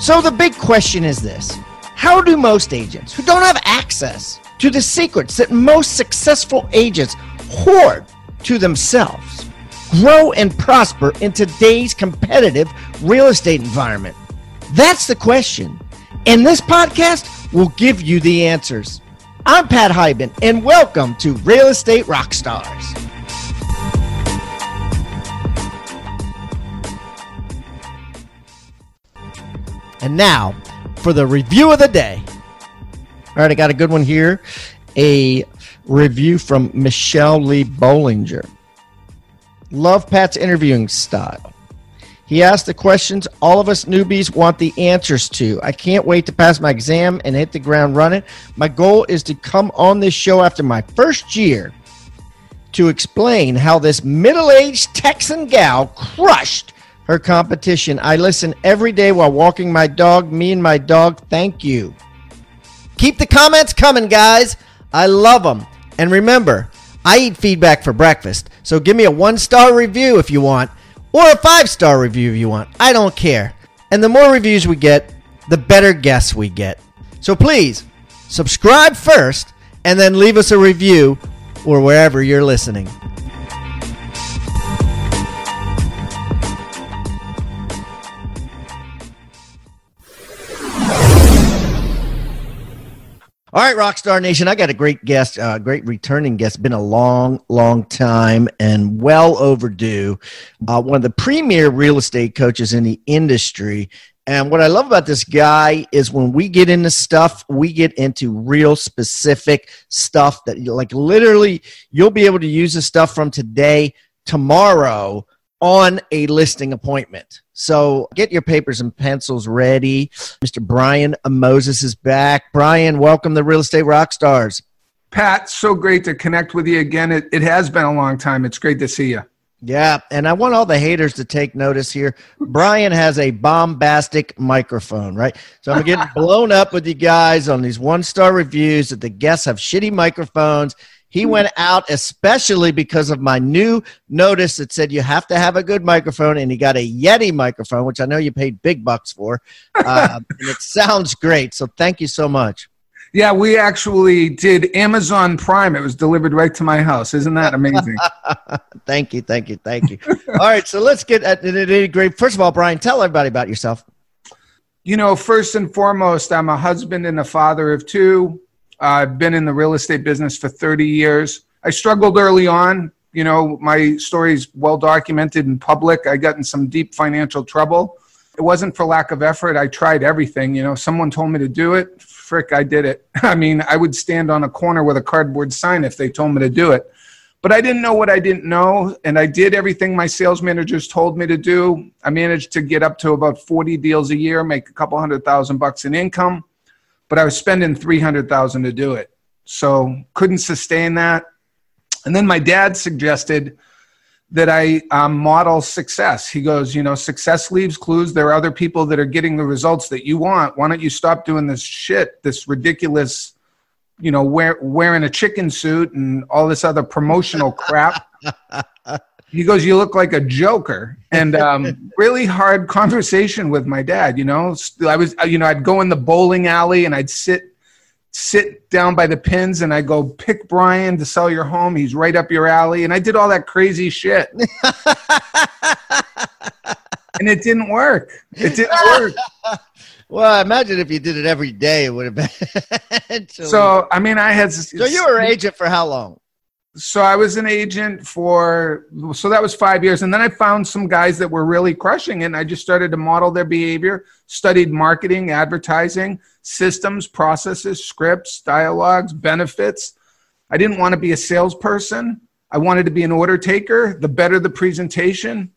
So the big question is this How do most agents who don't have access to the secrets that most successful agents hoard to themselves grow and prosper in today's competitive real estate environment? That's the question. And this podcast will give you the answers. I'm Pat Hiban, and welcome to Real Estate Rockstars. And now for the review of the day. All right, I got a good one here. A review from Michelle Lee Bollinger. Love Pat's interviewing style. He asked the questions all of us newbies want the answers to. I can't wait to pass my exam and hit the ground running. My goal is to come on this show after my first year to explain how this middle aged Texan gal crushed her competition. I listen every day while walking my dog. Me and my dog, thank you. Keep the comments coming, guys. I love them. And remember, I eat feedback for breakfast. So give me a one star review if you want or a five star review if you want. I don't care. And the more reviews we get, the better guests we get. So please subscribe first and then leave us a review or wherever you're listening. All right, Rockstar Nation, I got a great guest, uh, great returning guest. Been a long, long time and well overdue. Uh, one of the premier real estate coaches in the industry. And what I love about this guy is when we get into stuff, we get into real specific stuff that, like, literally, you'll be able to use the stuff from today, tomorrow on a listing appointment. So get your papers and pencils ready. Mr. Brian Moses is back. Brian, welcome to Real Estate Rockstars. Pat, so great to connect with you again. It, it has been a long time. It's great to see you. Yeah, and I want all the haters to take notice here. Brian has a bombastic microphone, right? So I'm getting blown up with you guys on these one star reviews that the guests have shitty microphones. He went out especially because of my new notice that said you have to have a good microphone, and he got a Yeti microphone, which I know you paid big bucks for. Uh, and it sounds great. So thank you so much. Yeah, we actually did Amazon Prime. It was delivered right to my house. Isn't that amazing? thank you, thank you, thank you. all right, so let's get at it. Great. First of all, Brian, tell everybody about yourself. You know, first and foremost, I'm a husband and a father of two. I've been in the real estate business for 30 years. I struggled early on. You know, my story is well documented in public. I got in some deep financial trouble. It wasn't for lack of effort. I tried everything. You know, someone told me to do it. Frick, I did it. I mean, I would stand on a corner with a cardboard sign if they told me to do it. But I didn't know what I didn't know, and I did everything my sales managers told me to do. I managed to get up to about 40 deals a year, make a couple hundred thousand bucks in income but I was spending 300,000 to do it. So couldn't sustain that. And then my dad suggested that I um, model success. He goes, you know, success leaves clues. There are other people that are getting the results that you want. Why don't you stop doing this shit, this ridiculous, you know, wear, wearing a chicken suit and all this other promotional crap? he goes, "You look like a joker," and um, really hard conversation with my dad. You know, I was, you know, I'd go in the bowling alley and I'd sit sit down by the pins and I go pick Brian to sell your home. He's right up your alley, and I did all that crazy shit, and it didn't work. It didn't work. Well, I imagine if you did it every day, it would have been. so, I mean, I had. So you were agent for how long? So I was an agent for so that was five years, and then I found some guys that were really crushing it. And I just started to model their behavior, studied marketing, advertising, systems, processes, scripts, dialogues, benefits. I didn't want to be a salesperson. I wanted to be an order taker. The better the presentation,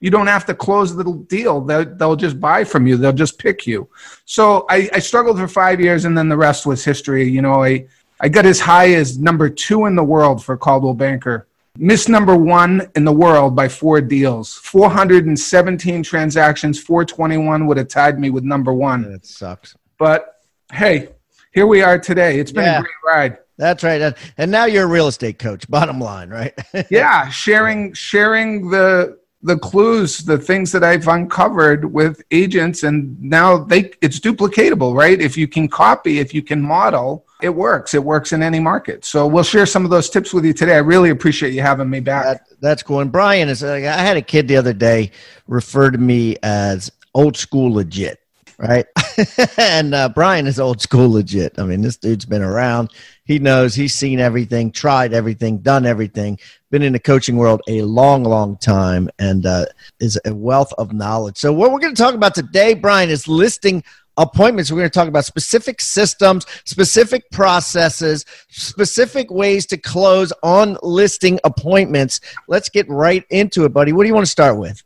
you don't have to close the deal. They'll, they'll just buy from you. They'll just pick you. So I, I struggled for five years, and then the rest was history. You know, I I got as high as number two in the world for Coldwell Banker. Missed number one in the world by four deals. 417 transactions, 421 would have tied me with number one. That sucks. But hey, here we are today. It's been yeah. a great ride. That's right. And now you're a real estate coach, bottom line, right? yeah, sharing sharing the the clues, the things that I've uncovered with agents, and now they it's duplicatable, right? If you can copy, if you can model, it works. It works in any market. So we'll share some of those tips with you today. I really appreciate you having me back. That, that's cool. And Brian is. Like, I had a kid the other day refer to me as old school legit right? and uh, Brian is old school legit. I mean, this dude's been around. He knows he's seen everything, tried everything, done everything, been in the coaching world a long, long time, and uh, is a wealth of knowledge. So, what we're going to talk about today, Brian, is listing appointments. We're going to talk about specific systems, specific processes, specific ways to close on listing appointments. Let's get right into it, buddy. What do you want to start with?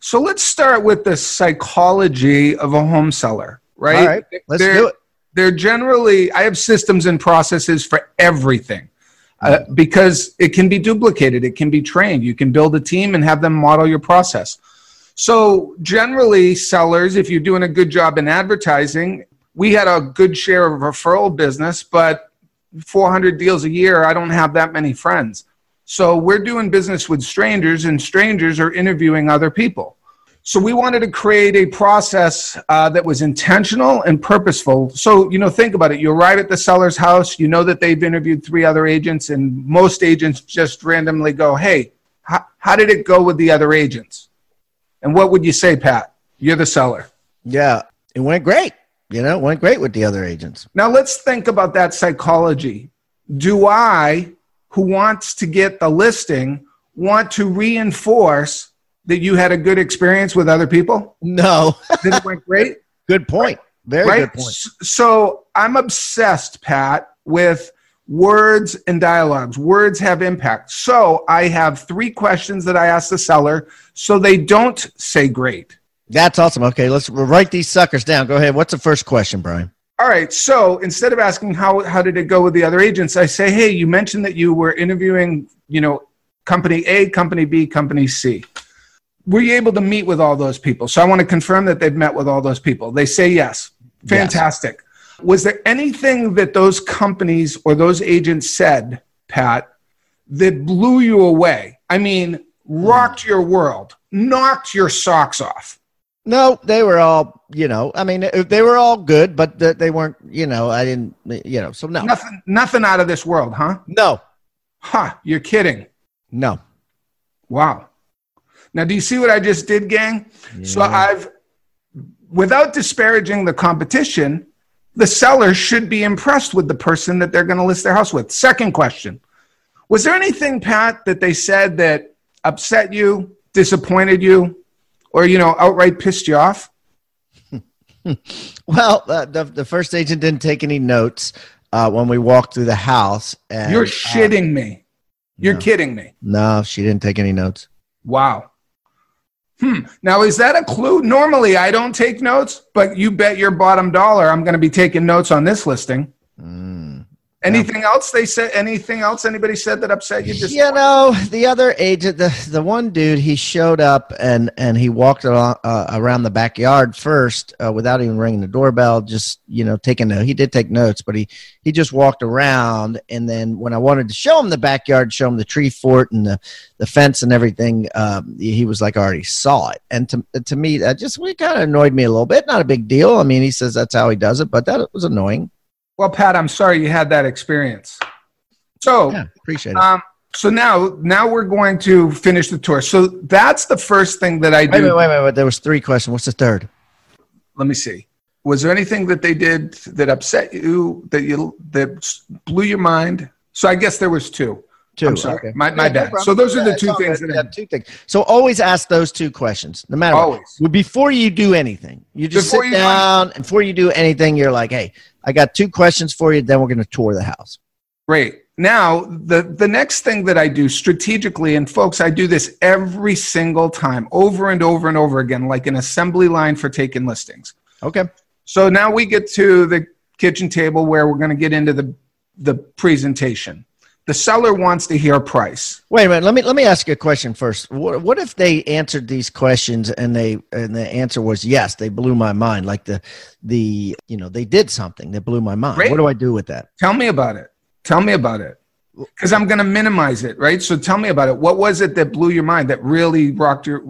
So let's start with the psychology of a home seller, right? All right, let's they're, do it. They're generally, I have systems and processes for everything uh, because it can be duplicated, it can be trained. You can build a team and have them model your process. So, generally, sellers, if you're doing a good job in advertising, we had a good share of referral business, but 400 deals a year, I don't have that many friends. So we're doing business with strangers, and strangers are interviewing other people. So we wanted to create a process uh, that was intentional and purposeful. So, you know, think about it. You arrive at the seller's house, you know that they've interviewed three other agents, and most agents just randomly go, Hey, how, how did it go with the other agents? And what would you say, Pat? You're the seller. Yeah, it went great. You know, it went great with the other agents. Now let's think about that psychology. Do I who wants to get the listing want to reinforce that you had a good experience with other people? No. that it went great? Good point. Very right? good point. So I'm obsessed, Pat, with words and dialogues. Words have impact. So I have three questions that I ask the seller so they don't say great. That's awesome. Okay, let's write these suckers down. Go ahead. What's the first question, Brian? All right. So instead of asking how how did it go with the other agents, I say, hey, you mentioned that you were interviewing, you know, company A, company B, company C. Were you able to meet with all those people? So I want to confirm that they've met with all those people. They say yes. Fantastic. Yes. Was there anything that those companies or those agents said, Pat, that blew you away? I mean, rocked your world, knocked your socks off? No, they were all, you know, I mean, uh, they were all good, but they weren't, you know, I didn't, you know, so no. Nothing, nothing out of this world, huh? No. Huh, you're kidding. No. Wow. Now, do you see what I just did, gang? Yeah. So I've, without disparaging the competition, the seller should be impressed with the person that they're going to list their house with. Second question Was there anything, Pat, that they said that upset you, disappointed you, or you know outright pissed you off? well, uh, the the first agent didn't take any notes uh, when we walked through the house. And, You're uh, shitting uh, me. You're no. kidding me. No, she didn't take any notes. Wow. Hmm. Now, is that a clue? Normally, I don't take notes, but you bet your bottom dollar I'm going to be taking notes on this listing. Mm. Anything yeah. else they said? Anything else anybody said that upset you? Just you know, the other agent, the the one dude, he showed up and and he walked along, uh, around the backyard first uh, without even ringing the doorbell. Just you know, taking note. He did take notes, but he he just walked around. And then when I wanted to show him the backyard, show him the tree fort and the the fence and everything, um, he was like I already saw it. And to to me, that just we kind of annoyed me a little bit. Not a big deal. I mean, he says that's how he does it, but that was annoying. Well, Pat, I'm sorry you had that experience. So, yeah, appreciate it. Um, so now, now we're going to finish the tour. So that's the first thing that I do. Wait, wait, wait, wait, wait. There was three questions. What's the third? Let me see. Was there anything that they did that upset you, that you that blew your mind? So I guess there was two. Two. I'm sorry. Okay. My, my yeah, bad. No so those are the two things. That yeah, two things. So always ask those two questions, no matter always. what. Before you do anything, you just before sit you down. and before you do anything, you're like, "Hey, I got two questions for you. Then we're going to tour the house. Great. Now, the, the next thing that I do strategically, and folks, I do this every single time, over and over and over again, like an assembly line for taking listings. Okay. So now we get to the kitchen table where we're going to get into the, the presentation the seller wants to hear price. Wait a minute. Let me let me ask you a question first. What, what if they answered these questions and they and the answer was yes? They blew my mind. Like the the you know they did something that blew my mind. Great. What do I do with that? Tell me about it. Tell me about it. because I'm going to minimize it, right? So tell me about it. What was it that blew your mind that really rocked your?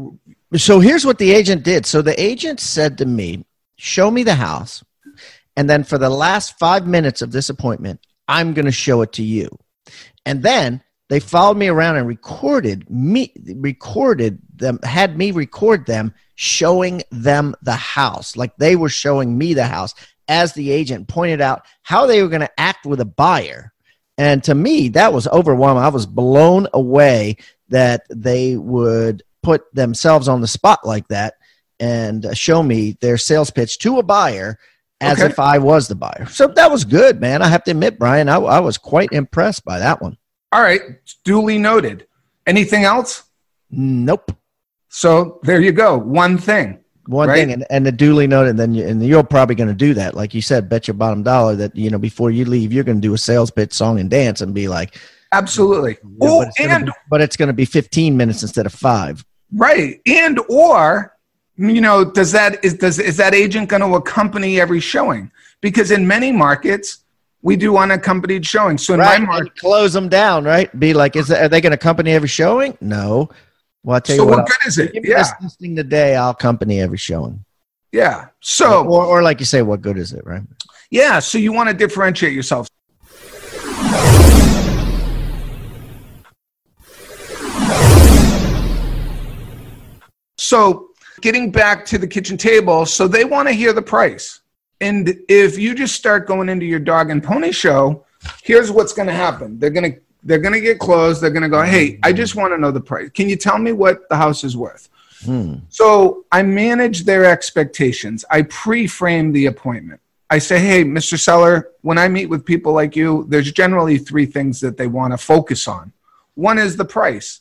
So here's what the agent did. So the agent said to me, "Show me the house, and then for the last five minutes of this appointment, I'm going to show it to you." And then they followed me around and recorded me, recorded them, had me record them showing them the house, like they were showing me the house as the agent pointed out how they were going to act with a buyer and to me, that was overwhelming. I was blown away that they would put themselves on the spot like that and show me their sales pitch to a buyer as okay. if I was the buyer. So that was good, man. I have to admit, Brian, I, I was quite impressed by that one. All right. Duly noted. Anything else? Nope. So there you go. One thing one right? thing and, and the duly noted and then you, and you're probably going to do that like you said bet your bottom dollar that you know before you leave you're going to do a sales pitch song and dance and be like absolutely you know, oh, but and be, but it's going to be 15 minutes instead of five right and or you know does that is does is that agent going to accompany every showing because in many markets we do unaccompanied showing so in right. my market close them down right be like is that, are they going to accompany every showing no well, I tell so you what, what good is it? Yeah, listing today, I'll accompany every showing. Yeah. So, or, or like you say, what good is it, right? Yeah. So you want to differentiate yourself. So, getting back to the kitchen table, so they want to hear the price. And if you just start going into your dog and pony show, here's what's going to happen. They're going to they're going to get closed. They're going to go, hey, I just want to know the price. Can you tell me what the house is worth? Hmm. So I manage their expectations. I pre frame the appointment. I say, hey, Mr. Seller, when I meet with people like you, there's generally three things that they want to focus on. One is the price.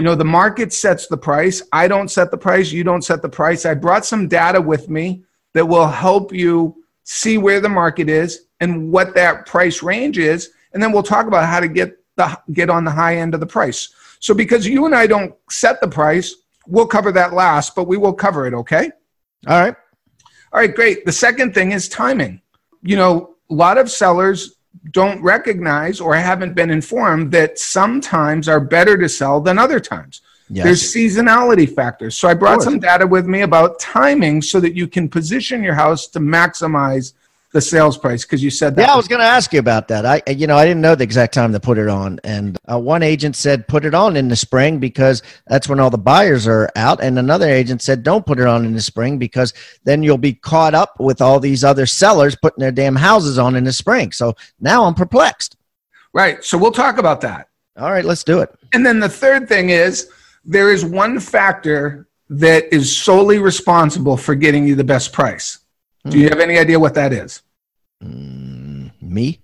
You know, the market sets the price. I don't set the price. You don't set the price. I brought some data with me that will help you see where the market is and what that price range is. And then we'll talk about how to get the, get on the high end of the price. So because you and I don't set the price, we'll cover that last, but we will cover it, okay? All right. All right, great. The second thing is timing. You know, a lot of sellers don't recognize or haven't been informed that sometimes are better to sell than other times. Yes. There's seasonality factors. So I brought some data with me about timing so that you can position your house to maximize the sales price because you said that. Yeah, I was going to ask you about that. I, you know, I didn't know the exact time to put it on, and uh, one agent said put it on in the spring because that's when all the buyers are out, and another agent said don't put it on in the spring because then you'll be caught up with all these other sellers putting their damn houses on in the spring. So now I'm perplexed. Right. So we'll talk about that. All right, let's do it. And then the third thing is there is one factor that is solely responsible for getting you the best price do you have any idea what that is? Mm, me?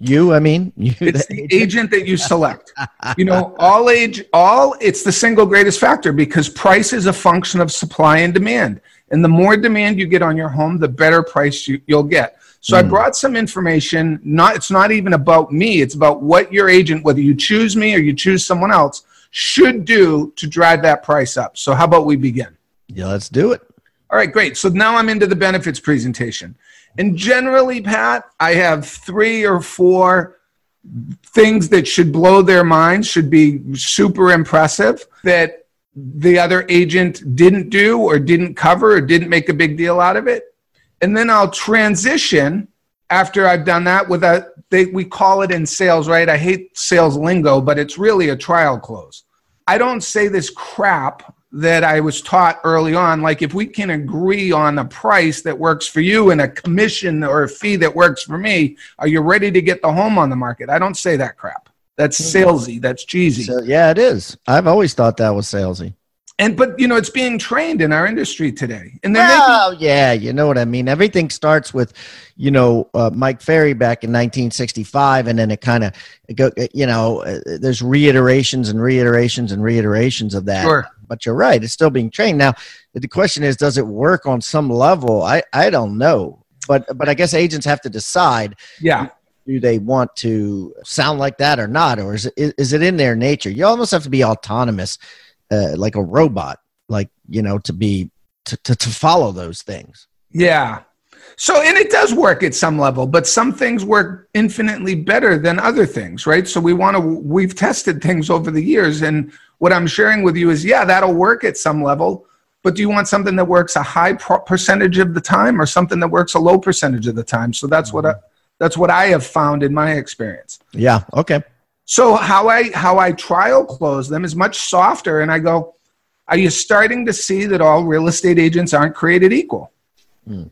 You, I mean, you, it's the agent? agent that you select. you know, all age, all, it's the single greatest factor because price is a function of supply and demand. And the more demand you get on your home, the better price you, will get. So mm. I hmm. brought some information. Not, it's not even about me. It's about what your agent, whether you choose me or you choose someone else, should do to drive that price up. So how about we begin? Yeah, let's do it. All right, great. So now I'm into the benefits presentation. And generally, Pat, I have three or four things that should blow their minds, should be super impressive that the other agent didn't do or didn't cover or didn't make a big deal out of it. And then I'll transition after I've done that with a, they, we call it in sales, right? I hate sales lingo, but it's really a trial close. I don't say this crap that I was taught early on. Like, if we can agree on a price that works for you and a commission or a fee that works for me, are you ready to get the home on the market? I don't say that crap. That's mm-hmm. salesy. That's cheesy. So, yeah, it is. I've always thought that was salesy. And but you know it's being trained in our industry today. And then oh yeah, you know what I mean. Everything starts with, you know, uh, Mike Ferry back in 1965, and then it kind of, you know, uh, there's reiterations and reiterations and reiterations of that. Sure but you're right; it's still being trained. Now, the question is, does it work on some level? I I don't know, but but I guess agents have to decide. Yeah. Do they want to sound like that or not, or is it is it in their nature? You almost have to be autonomous, uh, like a robot, like you know, to be to, to, to follow those things. Yeah. So, and it does work at some level, but some things work infinitely better than other things, right? So, we want to, we've tested things over the years. And what I'm sharing with you is, yeah, that'll work at some level, but do you want something that works a high percentage of the time or something that works a low percentage of the time? So, that's what I, that's what I have found in my experience. Yeah. Okay. So how I how I trial close them is much softer, and I go, are you starting to see that all real estate agents aren't created equal? Mm.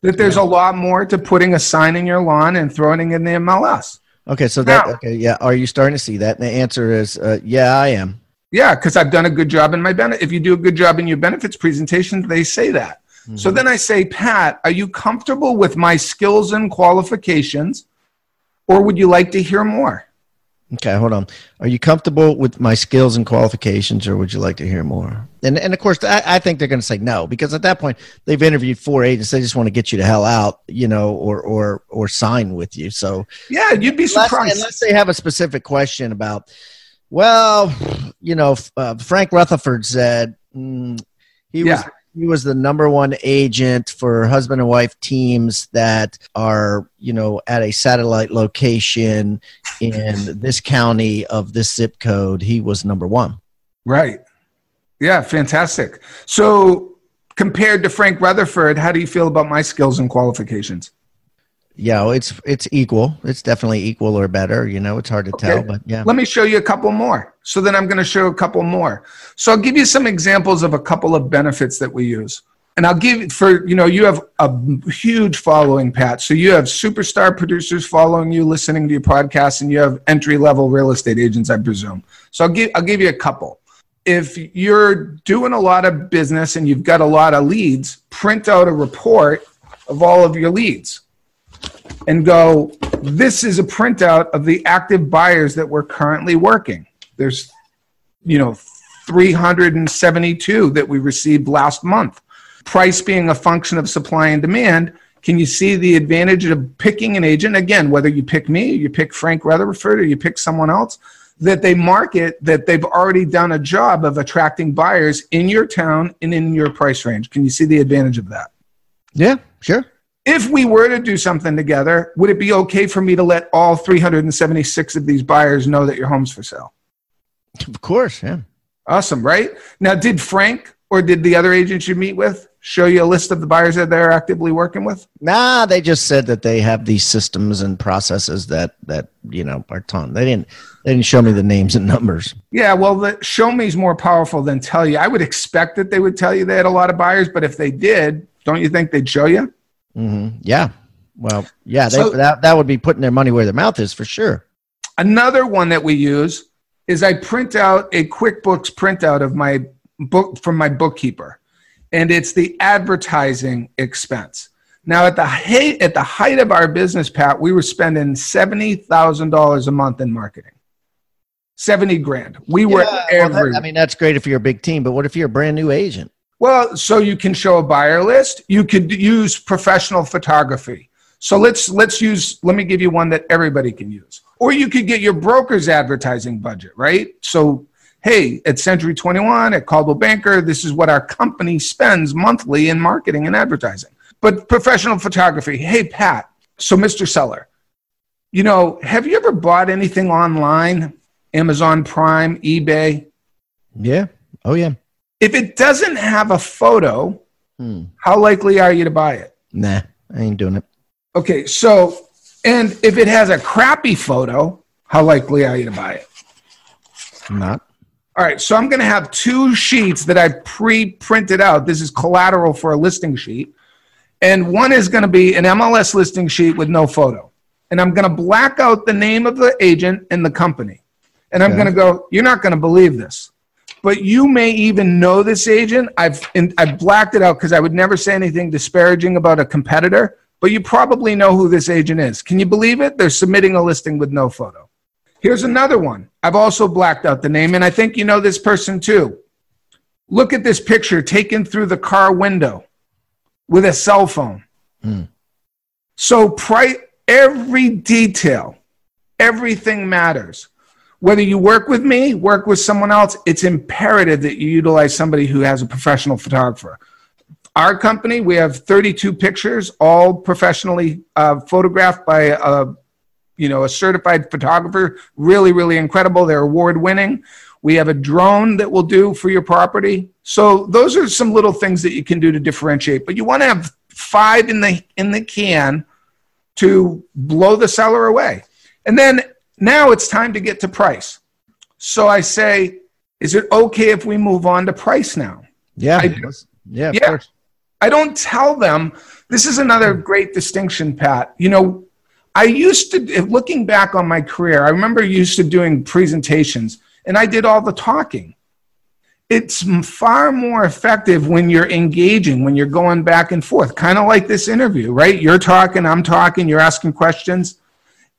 That there's yeah. a lot more to putting a sign in your lawn and throwing it in the MLS. Okay, so that now, okay, yeah. Are you starting to see that? And the answer is, uh, yeah, I am. Yeah, because I've done a good job in my benefit. If you do a good job in your benefits presentation, they say that. Mm-hmm. So then I say, Pat, are you comfortable with my skills and qualifications, or would you like to hear more? Okay, hold on. Are you comfortable with my skills and qualifications, or would you like to hear more? And and of course, I, I think they're going to say no because at that point they've interviewed four agents. They just want to get you to hell out, you know, or or or sign with you. So yeah, you'd be surprised unless, unless they have a specific question about. Well, you know, uh, Frank Rutherford said mm, he yeah. was he was the number one agent for husband and wife teams that are you know at a satellite location in this county of this zip code. He was number one. Right. Yeah fantastic. So compared to frank rutherford how do you feel about my skills and qualifications yeah it's it's equal. It's definitely equal or better you know it's hard to okay. tell but yeah. Let me show you a couple more. So then i'm going to show a couple more. So i'll give you some examples of a couple of benefits that we use. And i'll give for you know you have a huge following pat. So you have superstar producers following you listening to your podcast and you have entry level real estate agents i presume. So i'll give i'll give you a couple. If you're doing a lot of business and you've got a lot of leads print out a report of all of your leads and go, this is a printout of the active buyers that we're currently working. There's, you know, 372 that we received last month. Price being a function of supply and demand. Can you see the advantage of picking an agent? Again, whether you pick me, you pick Frank Rutherford, or you pick someone else, that they market that they've already done a job of attracting buyers in your town and in your price range. Can you see the advantage of that? Yeah, sure if we were to do something together, would it be okay for me to let all 376 of these buyers know that your home's for sale? Of course, yeah. Awesome, right? Now, did Frank or did the other agents you meet with show you a list of the buyers that they're actively working with? Nah, they just said that they have these systems and processes that that you know are ton. They didn't they didn't show me the names and numbers. Yeah, well, the show me is more powerful than tell you. I would expect that they would tell you they had a lot of buyers, but if they did, don't you think they'd show you? Mm-hmm. Yeah. Well, yeah, they, so, that, that would be putting their money where their mouth is for sure. Another one that we use is I print out a QuickBooks printout of my book from my bookkeeper, and it's the advertising expense. Now, at the height, at the height of our business, Pat, we were spending seventy thousand dollars a month in marketing. Seventy grand. We yeah, were every. Well, that, I mean, that's great if you're a big team, but what if you're a brand new agent? Well, so you can show a buyer list. You could use professional photography. So let's let's use. Let me give you one that everybody can use. Or you could get your broker's advertising budget, right? So hey, at Century 21, at Coldwell Banker, this is what our company spends monthly in marketing and advertising. But professional photography, hey, Pat, so Mr. Seller, you know, have you ever bought anything online? Amazon Prime, eBay? Yeah. Oh, yeah. If it doesn't have a photo, hmm. how likely are you to buy it? Nah, I ain't doing it. Okay, so, and if it has a crappy photo, how likely are you to buy it? Not. All right, so I'm going to have two sheets that I pre printed out. This is collateral for a listing sheet. And one is going to be an MLS listing sheet with no photo. And I'm going to black out the name of the agent and the company. And I'm okay. going to go, you're not going to believe this but you may even know this agent. I've in, I've blacked it out because I would never say anything disparaging about a competitor, but you probably know who this agent is. Can you believe it? They're submitting a listing with no photo. Here's another one. I've also blacked out the name, and I think you know this person too. Look at this picture taken through the car window with a cell phone. Mm. So, pri- every detail, everything matters whether you work with me, work with someone else, it's imperative that you utilize somebody who has a professional photographer. Our company, we have 32 pictures, all professionally uh, photographed by a, you know, a certified photographer. Really, really incredible. They're award winning. We have a drone that will do for your property. So those are some little things that you can do to differentiate. But you want to have five in the in the can to blow the seller away. And then now it's time to get to price. So I say, is it okay if we move on to price now? Yeah. I, yeah. yeah. I don't tell them. This is another great distinction, Pat. You know, I used to, looking back on my career, I remember used to doing presentations and I did all the talking. It's far more effective when you're engaging, when you're going back and forth, kind of like this interview, right? You're talking, I'm talking, you're asking questions.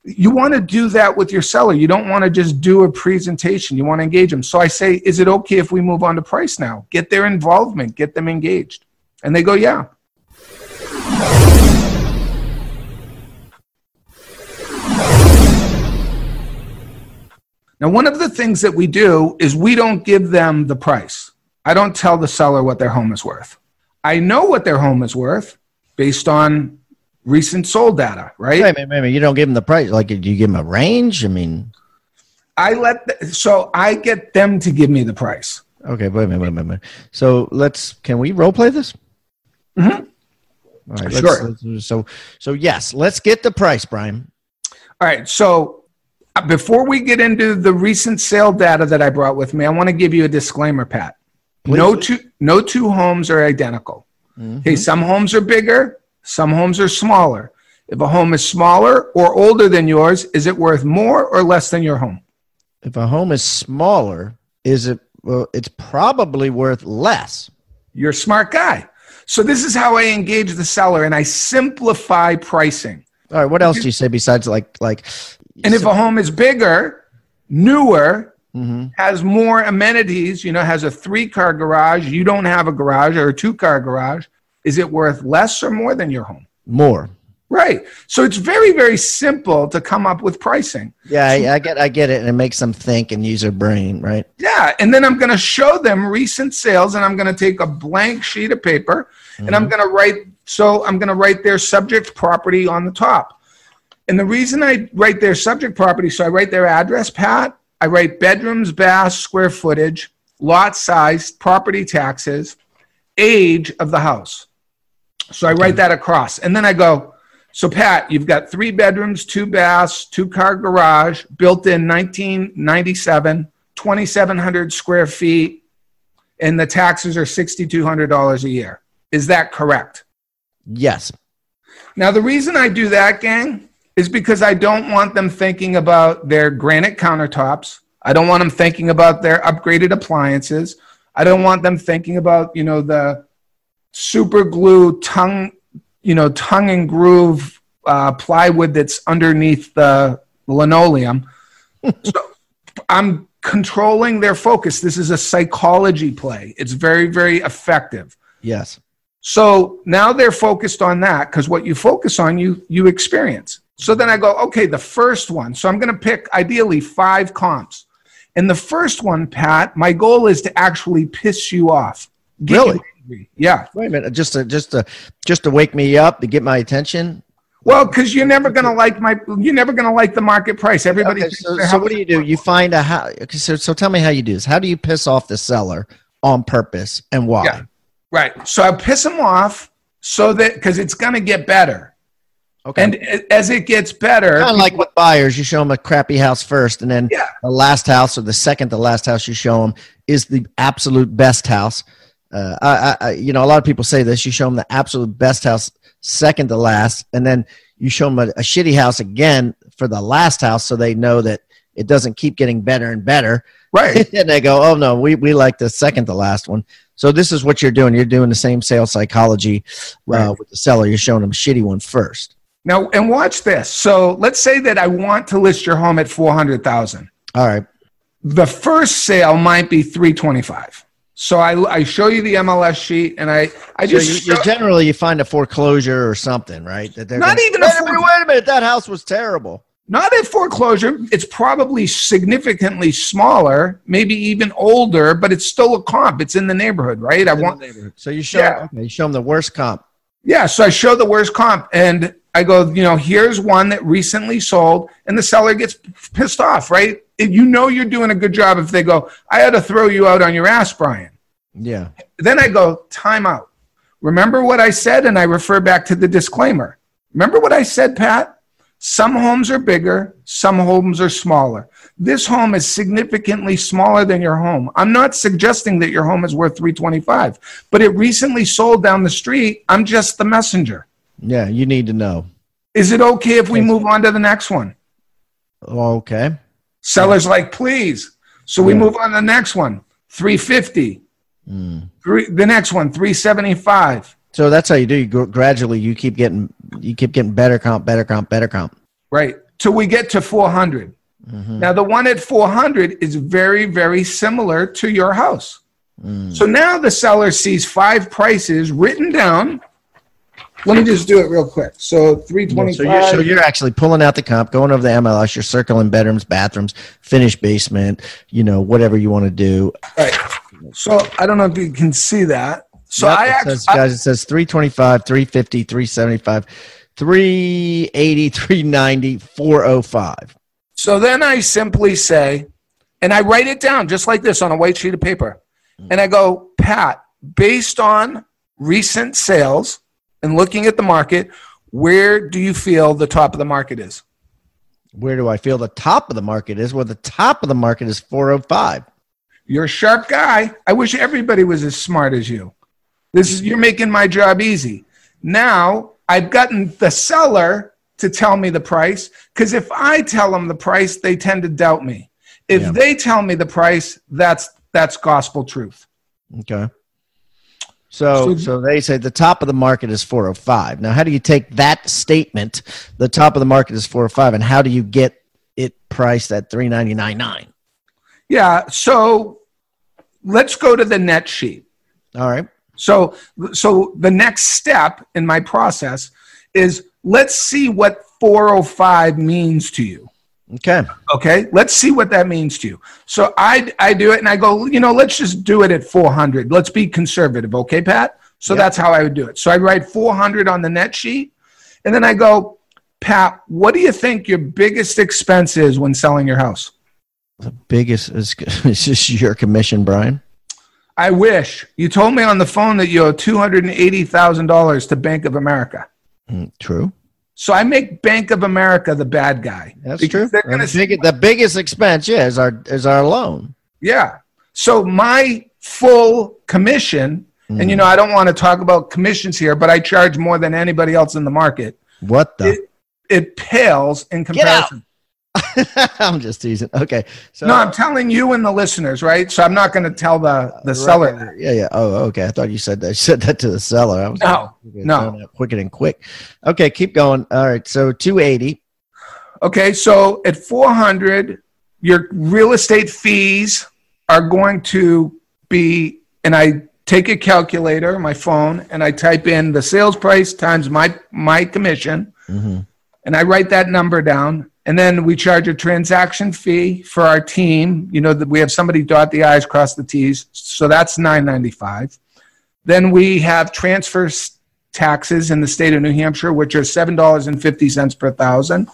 You want to do that with your seller. You don't want to just do a presentation. You want to engage them. So I say, is it okay if we move on to price now? Get their involvement, get them engaged. And they go, yeah. Now, one of the things that we do is we don't give them the price. I don't tell the seller what their home is worth. I know what their home is worth based on recent sold data, right? Wait, wait, wait, you don't give them the price. Like, do you give them a range? I mean, I let the, so I get them to give me the price. Okay, wait a minute, wait a minute. Wait a minute. So let's can we role play this? Mm-hmm. All right, sure. Let's, let's, so so yes, let's get the price, Brian. All right, so uh, before we get into the recent sale data that I brought with me, I want to give you a disclaimer, Pat. Please. No two no two homes are identical. Mhm. Okay, some homes are bigger, some homes are smaller. If a home is smaller or older than yours, is it worth more or less than your home? If a home is smaller, is it? Well, it's probably worth less. You're a smart guy. So this is how I engage the seller and I simplify pricing. All right. What else do you say besides like like? And if a home is bigger, newer, Mhm. has more amenities, you know, has a three car garage, you don't have a garage or a two car garage, is it worth less or more than your home? more. Right. So it's very, very simple to come up with pricing. Yeah, I, I get I get it, and it makes them think and use their brain, right? Yeah. And then I'm going to show them recent sales and I'm going to take a blank sheet of paper and I'm mm-hmm. going to write, so I'm going to write their subject property on the top. And the reason I write their subject property, so I write their address, Pat, I write bedrooms, baths, square footage, lot size, property taxes, age of the house. So I write that across. And then I go, so Pat, you've got three bedrooms, two baths, two car garage, built in 1997, 2,700 square feet, and the taxes are $6,200 a year. Is that correct? Yes. Now, the reason I do that, gang, is because I don't want them thinking about their granite countertops. I don't want them thinking about their upgraded appliances. I don't want them thinking about, you know, the super glue tongue, you know, tongue and groove uh, plywood that's underneath the linoleum. so I'm controlling their focus. This is a psychology play. It's very, very effective. Yes. So now they're focused on that because what you focus on, you you experience. So then I go, okay, the first one. So I'm going to pick ideally five comps. And the first one, Pat, my goal is to actually piss you off. Get Really? angry. Yeah. Wait a minute. Just to just to just to wake me up to get my attention. Well, because you're never going to like my, you're never going to like the market price. Everybody. Okay, so, so what do you do? You find a how? Okay, so so tell me how you do this. How do you piss off the seller on purpose and why? Yeah. Right. So I piss them off so that because it's going to get better, Okay. and as it gets better, kind of like with buyers, you show them a crappy house first, and then Yeah. the last house or the second to last house you show them is the absolute best house. Uh, I, I, you know, a lot of people say this. You show them the absolute best house, second to last, and then you show them a, a shitty house again for the last house, so they know that it doesn't keep getting better and better. right. and they go, "Oh no, we we like the second to last one." So this is what you're doing. You're doing the same sales psychology uh, with the seller. You're showing them a shitty one first. Now, and watch this. So let's say that I want to list your home at 400,000. All right. The first sale might be 325. So I, I show you the MLS sheet and I, I So just, you, you show- generally you find a foreclosure or something, right? That they're Not gonna- even a wait, minute, wait a minute. That house was terrible. Not a foreclosure. It's probably significantly smaller, maybe even older, but it's still a comp. It's in the neighborhood, right? I In the want. So you show Yeah. okay, you show them the worst comp. Yeah, so I show the worst comp and I go, you know, here's one that recently sold, and the seller gets pissed off, right? If you know you're doing a good job if they go, I had to throw you out on your ass, Brian. Yeah. Then I go, time out. Remember what I said, and I refer back to the disclaimer. Remember what I said, Pat? Some homes are bigger, some homes are smaller. This home is significantly smaller than your home. I'm not suggesting that your home is worth 325, but it recently sold down the street. I'm just the messenger. Yeah. You need to know. Is it okay if we move on to the next one? Okay. Seller's like, please. So we Yeah. move on to the next one. 350. Mm. Three, the next one, 375. So that's how you do. You go, gradually, you keep getting you keep getting better comp, better comp, better comp. Right. Till we get to 400. Mhm. Now, the one at 400 is very, very similar to your house. Mm. So now the seller sees five prices written down. Let me just do it real quick. So So 325. you're, so you're actually pulling out the comp, going over the MLS. You're circling bedrooms, bathrooms, finished basement. You know, whatever you want to do. right. So I don't know if you can see that. So Yep, I it actually, says, guys, it says 325, 350, 375, 380, 390, 405. So then I simply say, and I write it down just like this on a white sheet of paper. Mm. And I go, Pat, based on recent sales and looking at the market, where do you feel the top of the market is? Where do I feel the top of the market is? Well, the top of the market is 405. You're a sharp guy. I wish everybody was as smart as you. This is you're making my job easy. Now I've gotten the seller to tell me the price because if I tell them the price, they tend to doubt me. If Yeah. they tell me the price, that's that's gospel truth. Okay. So, So- they say the top of the market is 405. Now, how do you take that statement, the top of the market is 405, and how do you get it priced at 399.9? Yeah. So let's go to the net sheet. All right. So so the next step in my process is let's see what 405 means to you. Okay. Okay, let's see what that means to you. So I I do it and I go, you know, let's just do it at 400. Let's be conservative, okay, Pat? So Yep. that's how I would do it. So I write 400 on the net sheet, and then I go, Pat, what do you think your biggest expense is when selling your house? The biggest is, is this your commission, Brian? I wish you told me on the phone that you owe two hundred and eighty thousand dollars to Bank of America. Mm, true. So I make Bank of America the bad guy. That's true. they're gonna the, big, the biggest expense, yeah, is our is our loan. Yeah. So my full commission, and you mm. know, I don't want to talk about commissions here, but I charge more than anybody else in the market. What the? It, it pales in out. comparison. I'm just teasing. Okay. So No, I'm telling you and the listeners, right? So I'm not going to tell the the seller. Yeah, yeah. Oh, okay. I thought you said that. You said that to the seller. I was No, no. Quick and quick. Okay, keep going. All right. So 280. Okay, so at 400, your real estate fees are going to be, and I take a calculator, my phone, and I type in the sales price times my my commission. hmm and I write that number down. And then we charge a transaction fee for our team. You know that we have somebody dot the i's, cross the t's, so that's nine ninety five. Then we have transfer taxes in the state of New Hampshire, which are seven dollars and fifty cents per thousand.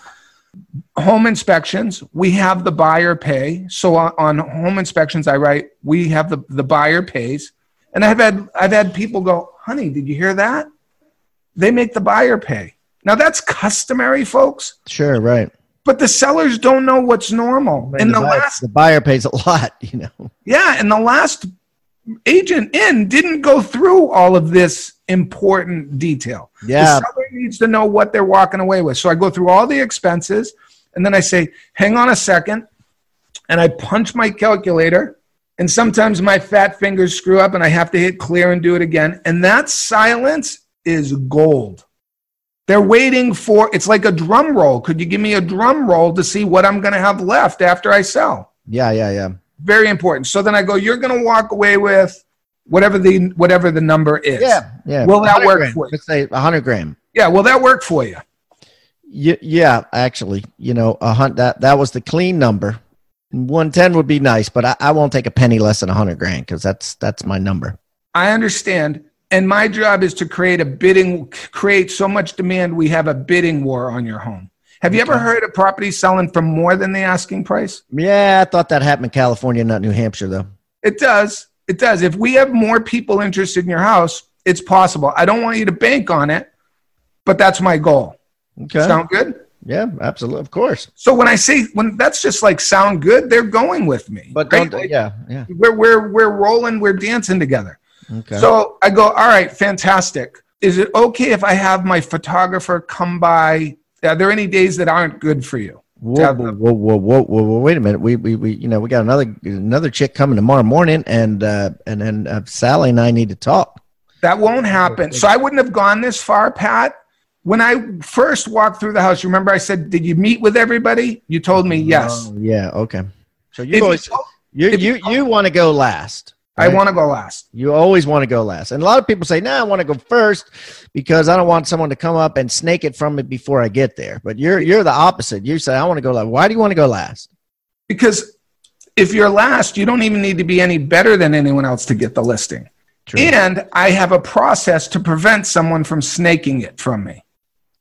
Home inspections, we have the buyer pay. So on, on home inspections, I write we have the the buyer pays, and I've had I've had people go, "Honey, did you hear that? They make the buyer pay." Now that's customary, folks, Sure, right. But the sellers don't know what's normal. And In the buyer, last, the buyer pays a lot, you know. yeah, and the last agent in didn't go through all of this important detail. Yeah. The seller needs to know what they're walking away with. So I go through all the expenses, and then I say, "Hang on a second, and I punch my calculator. And sometimes my fat fingers screw up, and I have to hit clear and do it again. And that silence is gold. They're waiting for it's like a drum roll. Could you give me a drum roll to see what I'm going to have left after I sell? Yeah, yeah, yeah. Very important. So then I go, you're going to walk away with whatever the whatever the number is. Yeah, yeah. Will that work grand. for you? Let's say 100 grand. Yeah, will that work for you? Y- yeah, actually, you know, a hunt that that was the clean number. One ten would be nice, but I, I won't take a penny less than a hundred grand because that's that's my number. I understand. And my job is to create a bidding, create so much demand, we have a bidding war on your home. Have you ever heard of property selling for more than the asking price? Yeah, I thought that happened in California, not New Hampshire, though. It does. It does. If we have more people interested in your house, it's possible. I don't want you to bank on it, but that's my goal. Okay. Sound good? Yeah, absolutely. Of course. So when I say when that's just like sound good, they're going with me. But right? yeah, yeah. we're we're we're rolling, we're dancing together. Okay. So I go, all right, fantastic. Is it okay if I have my photographer come by? Are there any days that aren't good for you? Whoa, whoa, whoa, whoa, whoa, whoa, whoa, wait a minute. We, we, we, you know, we got another, another chick coming tomorrow morning and, uh, and then uh, Sally and I need to talk. That won't happen. So I wouldn't have gone this far, Pat. When I first walked through the house, remember I said, "Did you meet with everybody?" You told me yes. Oh, yeah. Okay. So you always, you, you, you you want to go last. I want to go last. You always want to go last. And a lot of people say, no, I want to go first because I don't want someone to come up and snake it from me before I get there. But you're, you're the opposite. You say, I want to go last. Why do you want to go last? Because if you're last, you don't even need to be any better than anyone else to get the listing. True. And I have a process to prevent someone from snaking it from me.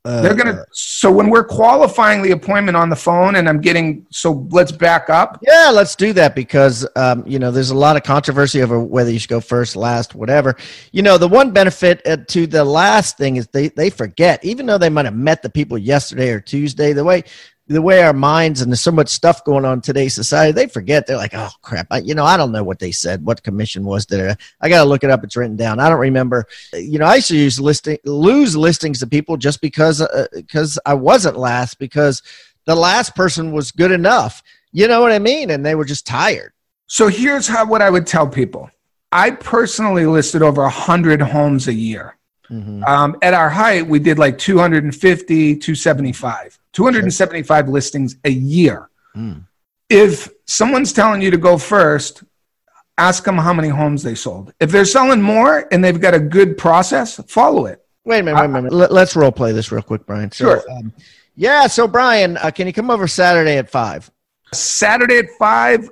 Uh, They're gonna. So when we're qualifying the appointment on the phone, and I'm getting so let's back up. Yeah, let's do that because um, you know there's a lot of controversy over whether you should go first, last, whatever. You know, the one benefit uh, to the last thing is they they forget, even though they might have met the people yesterday or Tuesday. The way the way our minds and there's so much stuff going on in today's society, they forget. They're like, oh crap, I, you know, I don't know what they said, what commission was there. Uh, I got to look it up. It's written down. I don't remember. You know, I used to use listing lose listings to people just because uh, because I wasn't last because the last person was good enough. You know what I mean? And they were just tired. So here's how what I would tell people. I personally listed over 100 homes a year. Mm-hmm. Um, at our height, we did like 250, 275, 275 listings a year. Mm. If someone's telling you to go first, ask them how many homes they sold. If they're selling more and they've got a good process, follow it. Wait a minute, wait a minute. Let, us role play this real quick, Brian. So, Sure. Um, yeah. So, Brian, uh, can you come over Saturday at five? Saturday at five,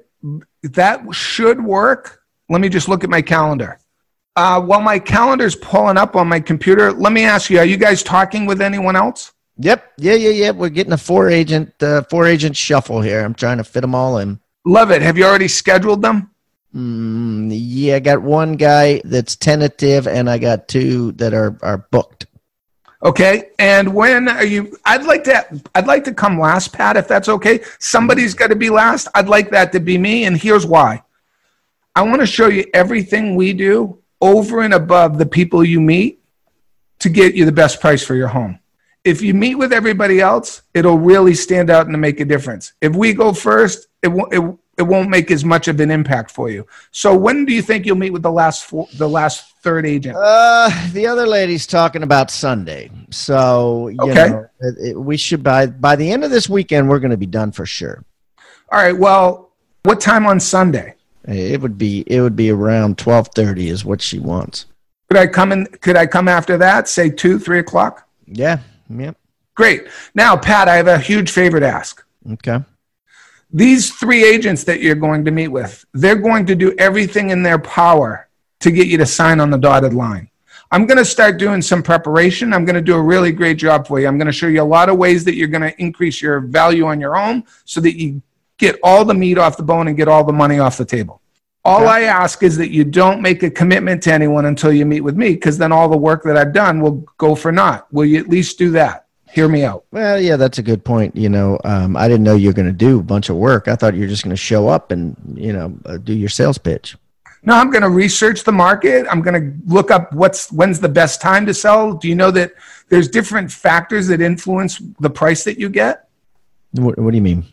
that should work. Let me just look at my calendar. Uh, while my calendar's pulling up on my computer, let me ask you: Are you guys talking with anyone else? Yep. Yeah, yeah, yeah. We're getting a four agent, uh, four agent shuffle here. I'm trying to fit them all in. Love it. Have you already scheduled them? Mm, yeah, I got one guy that's tentative, and I got two that are are booked. Okay. And when are you? I'd like to. I'd like to come last, Pat, if that's okay. Somebody's got to be last. I'd like that to be me, and here's why. I want to show you everything we do over and above the people you meet to get you the best price for your home. If you meet with everybody else, it'll really stand out and make a difference. If we go first, it won't. It, it won't make as much of an impact for you. So when do you think you'll meet with the last four, the last third agent? Uh, the other lady's talking about Sunday, so you Okay. know it, it- we should by by the end of this weekend we're going to be done for sure. All right. Well, what time on Sunday? It would be it would be around twelve thirty is what she wants. Could I come in? Could I come after that? Say two, three o'clock. Yeah. Yep. Great. Now, Pat, I have a huge favor to ask. Okay. These three agents that you're going to meet with, they're going to do everything in their power to get you to sign on the dotted line. I'm going to start doing some preparation. I'm going to do a really great job for you. I'm going to show you a lot of ways that you're going to increase your value on your home so that you get all the meat off the bone and get all the money off the table. All Okay. I ask is that you don't make a commitment to anyone until you meet with me because then all the work that I've done will go for naught. Will you at least do that? Hear me out. Well, yeah, that's a good point. You know, um, I didn't know you were going to do a bunch of work. I thought you were just going to show up and you know uh, do your sales pitch. No, I'm going to research the market. I'm going to look up what's when's the best time to sell. Do you know that there's different factors that influence the price that you get? What, what do you mean?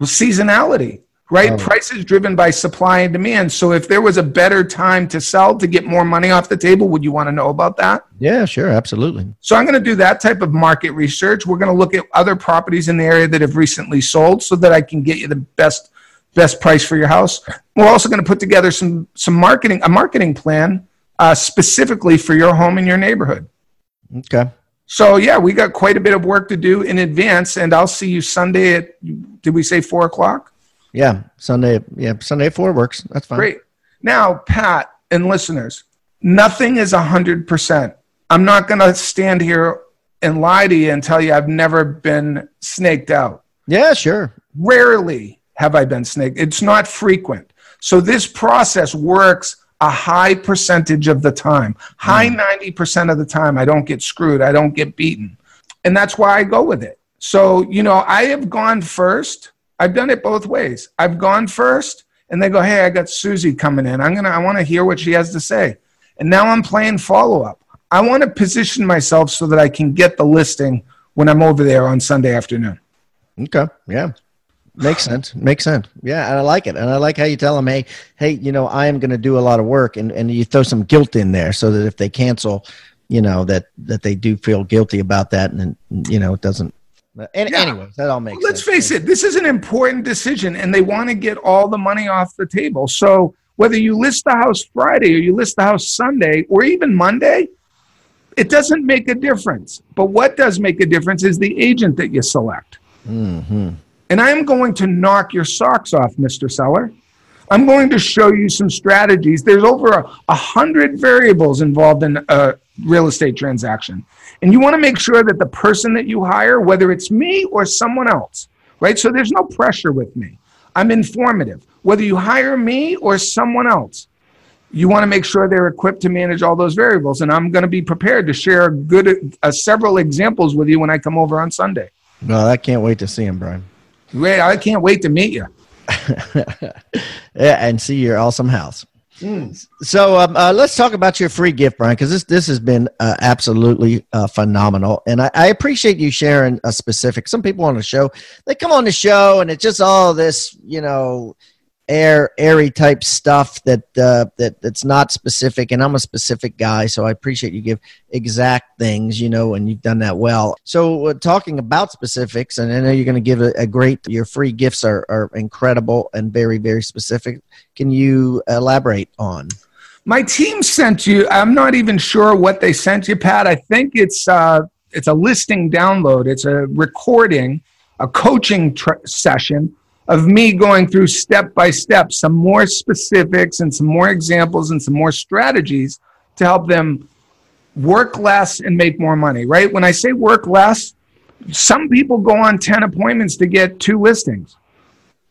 Well, seasonality, right? Oh. Price is driven by supply and demand. So if there was a better time to sell to get more money off the table, would you want to know about that? Yeah, sure, absolutely. So I'm going to do that type of market research. We're going to look at other properties in the area that have recently sold so that I can get you the best best price for your house. We're also going to put together some some marketing a marketing plan uh, specifically for your home and your neighborhood. Okay. So yeah, we got quite a bit of work to do in advance, and I'll see you Sunday at. Did we say four o'clock? Yeah, Sunday. Yeah, Sunday at four works. That's fine. Great. Now, Pat and listeners, nothing is a hundred percent. I'm not going to stand here and lie to you and tell you I've never been snaked out. Yeah, sure. Rarely have I been snaked. It's not frequent. So this process works a high percentage of the time. High mm. 90% of the time, I don't get screwed. I don't get beaten. And that's why I go with it. So, you know, I have gone first. I've done it both ways. I've gone first and they go, Hey, I got Susie coming in. I'm going to, I want to hear what she has to say. And now I'm playing follow up. I want to position myself so that I can get the listing when I'm over there on Sunday afternoon. Okay. Yeah. Makes sense. Makes sense. Yeah, and I like it. And I like how you tell them, hey, hey, you know, I am going to do a lot of work, and and you throw some guilt in there so that if they cancel, you know, that that they do feel guilty about that, and you know, it doesn't. And, yeah. Anyways, that all makes. Let's sense. face it. This is an important decision, and they want to get all the money off the table. So whether you list the house Friday or you list the house Sunday or even Monday, it doesn't make a difference. But what does make a difference is the agent that you select. Mm-hmm. And I'm going to knock your socks off, Mr. Seller. I'm going to show you some strategies. There's over a, a hundred variables involved in a real estate transaction. And you want to make sure that the person that you hire, whether it's me or someone else, right? So there's no pressure with me. I'm informative. Whether you hire me or someone else, you want to make sure they're equipped to manage all those variables. And I'm going to be prepared to share good uh, several examples with you when I come over on Sunday. No, I can't wait to see him, Brian. Wait, I can't wait to meet you. yeah, and see your awesome house. Mm. So um, uh, let's talk about your free gift, Brian, because this this has been uh, absolutely uh, phenomenal, and I, I, appreciate you sharing a specific. Some people on the show they come on the show and it's just all this, you know, air airy type stuff that uh, that that's not specific and i'm a specific guy so i appreciate you give exact things you know and you've done that well. So uh, talking about specifics and i know you're going to give a, a, great your free gifts are, are incredible and very very specific. Can you elaborate on? My team sent you i'm not even sure what they sent you pat. I think it's uh it's a listing download. It's a recording a coaching tr- session of me going through step by step some more specifics and some more examples and some more strategies to help them work less and make more money, right? When I say work less, some people go on 10 appointments to get two listings.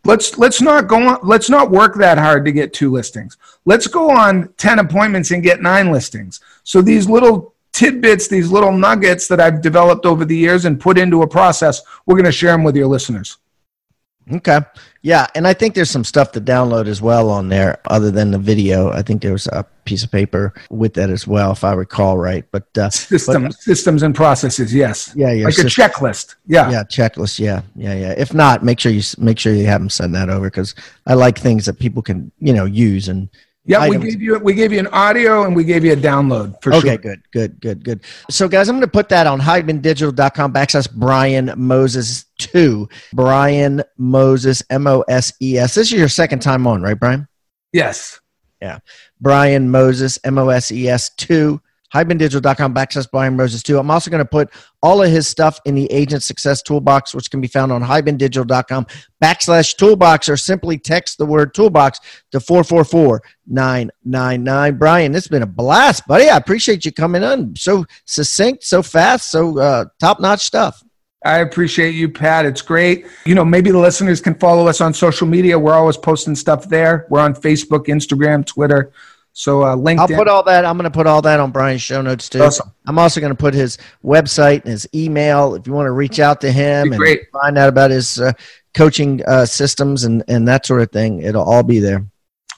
Let's let's not go on let's not work that hard to get two listings. Let's go on 10 appointments and get nine listings. So these little tidbits, these little nuggets that I've developed over the years and put into a process, we're going to share them with your listeners. Okay. Yeah, and I think there's some stuff to download as well on there, other than the video. I think there was a piece of paper with that as well, if I recall right. But uh, systems, but, systems and processes, yes. Yeah, yeah. Like system, a checklist. Yeah. Yeah, checklist. Yeah, yeah, yeah. If not, make sure you make sure you have them send that over because I like things that people can you know use and yeah, items. we gave you we gave you an audio and we gave you a download for okay, sure. Okay, good, good, good, good. So, guys, I'm going to put that on HibanDigital.com backslash Brian Moses two. Brian Moses M O S E S. This is your second time on, right, Brian? Yes. Yeah, Brian Moses M O S E S two HibanDigital.com backslash Brian Moses too. I'm also going to put all of his stuff in the Agent Success Toolbox, which can be found on HibanDigital.com backslash toolbox or simply text the word toolbox to 444-999. Brian, this has been a blast, buddy. I appreciate you coming on. So succinct, so fast, so uh, top-notch stuff. I appreciate you, Pat. It's great. You know, maybe the listeners can follow us on social media. We're always posting stuff there. We're on Facebook, Instagram, Twitter. So uh, LinkedIn. I'll put all that. I'm going to put all that on Brian's show notes too. Awesome. I'm also going to put his website and his email if you want to reach out to him and great. find out about his uh, coaching uh, systems and and that sort of thing. It'll all be there.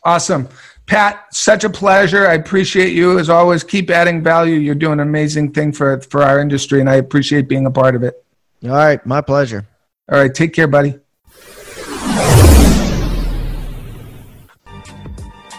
Awesome. Pat, such a pleasure. I appreciate you as always. Keep adding value. You're doing an amazing thing for for our industry, and I appreciate being a part of it. All right, my pleasure. All right, take care, buddy.